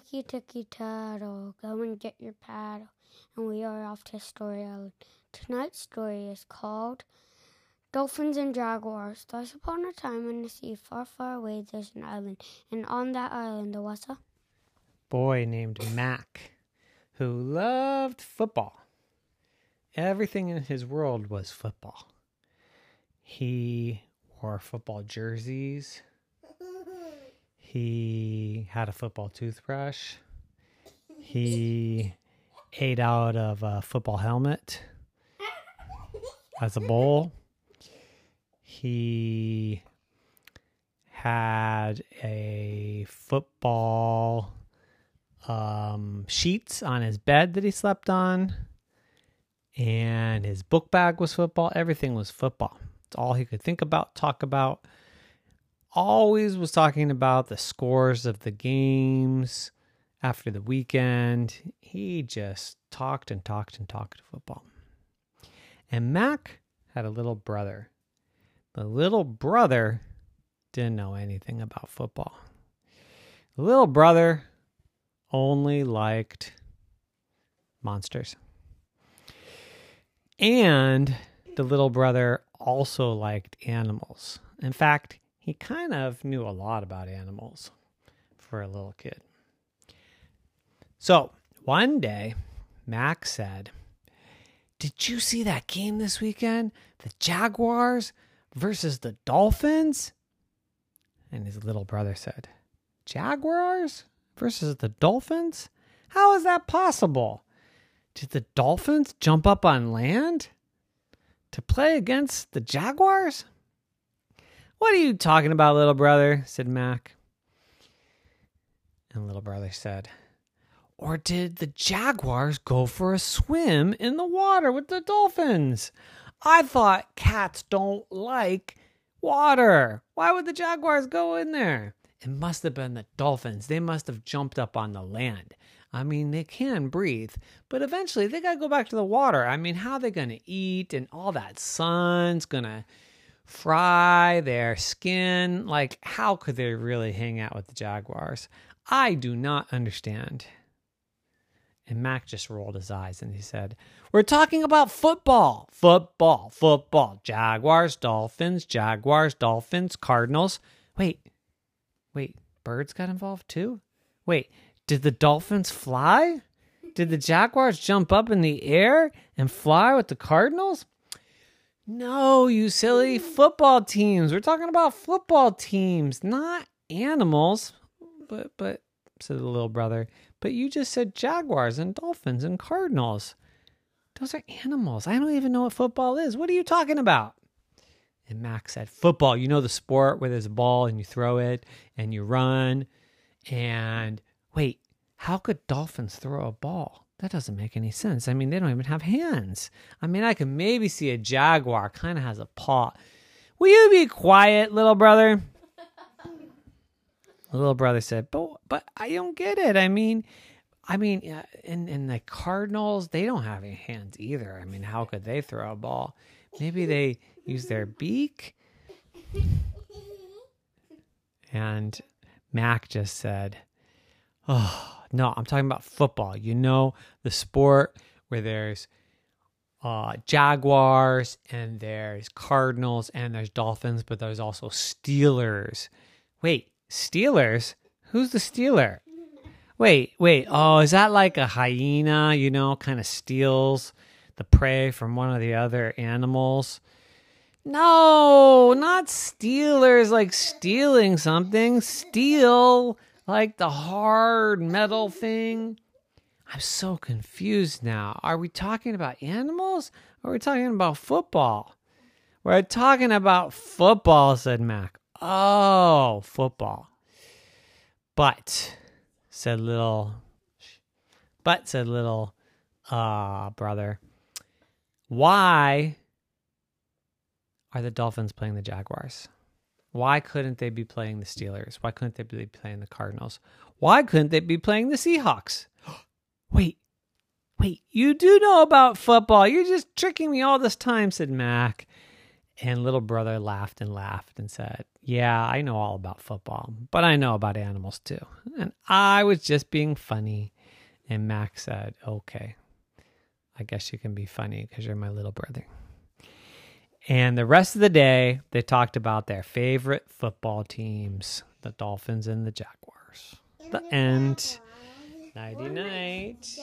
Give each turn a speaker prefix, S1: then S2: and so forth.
S1: Ticky ticky tattle, go and get your paddle. And we are off to Story Island. Tonight's story is called Dolphins and Jaguars. Thus upon a time in the sea far, far away there's an island, and on that island there was a
S2: boy named Mac who loved football. Everything in his world was football. He wore football jerseys. He had a football toothbrush. He ate out of a football helmet as a bowl. He had a football um, sheets on his bed that he slept on, and his book bag was football. Everything was football. It's all he could think about, talk about. Always was talking about the scores of the games after the weekend. He just talked and talked and talked football. And Mac had a little brother. The little brother didn't know anything about football. The little brother only liked monsters. And the little brother also liked animals. In fact, he kind of knew a lot about animals for a little kid. So one day, Mac said, Did you see that game this weekend? The Jaguars versus the Dolphins? And his little brother said, Jaguars? versus the Dolphins? How is that possible? Did the Dolphins jump up on land to play against the Jaguars? What are you talking about, little brother? said Mac. And little brother said, Or did the Jaguars go for a swim in the water with the Dolphins? I thought cats don't like water. Why would the Jaguars go in there? It must have been the dolphins. They must have jumped up on the land. I mean, they can breathe, but eventually they got to go back to the water. I mean, how are they going to eat and all that sun's going to fry their skin? Like, how could they really hang out with the jaguars? I do not understand. And Mac just rolled his eyes and he said, We're talking about football. Football, football. Jaguars, Dolphins, Jaguars, Dolphins, Cardinals. Wait, Wait, birds got involved too? Wait, did the dolphins fly? Did the Jaguars jump up in the air and fly with the Cardinals? No, you silly football teams. We're talking about football teams, not animals. But but said the little brother, but you just said Jaguars and Dolphins and Cardinals. Those are animals. I don't even know what football is. What are you talking about? And Mac said, Football, you know the sport where there's a ball and you throw it and you run. And wait, how could dolphins throw a ball? That doesn't make any sense. I mean, they don't even have hands. I mean, I can maybe see a jaguar kind of has a paw. Will you be quiet, little brother? the little brother said, "But, but I don't get it. I mean, I mean, in in the Cardinals, they don't have any hands either. I mean, how could they throw a ball? Maybe they use their beak. And Mac just said, Oh, no, I'm talking about football. You know, the sport where there's uh, Jaguars and there's Cardinals and there's Dolphins, but there's also Steelers. Wait, Steelers? Who's the Steeler? Wait, wait. Oh, is that like a hyena, you know, kind of steals the prey from one of the other animals? No, not Steelers like stealing something. Steal like the hard metal thing. I'm so confused now. Are we talking about animals or are we talking about football? We're talking about football, said Mac. Oh, football. But, said little, but, said little, uh, brother, why are the Dolphins playing the Jaguars? Why couldn't they be playing the Steelers? Why couldn't they be playing the Cardinals? Why couldn't they be playing the Seahawks? wait, wait, you do know about football. You're just tricking me all this time, said Mac. And little brother laughed and laughed and said, Yeah, I know all about football, but I know about animals too. And I was just being funny. And Mac said, Okay, I guess you can be funny because you're my little brother. And the rest of the day, they talked about their favorite football teams the Dolphins and the Jaguars. The end. Nighty night.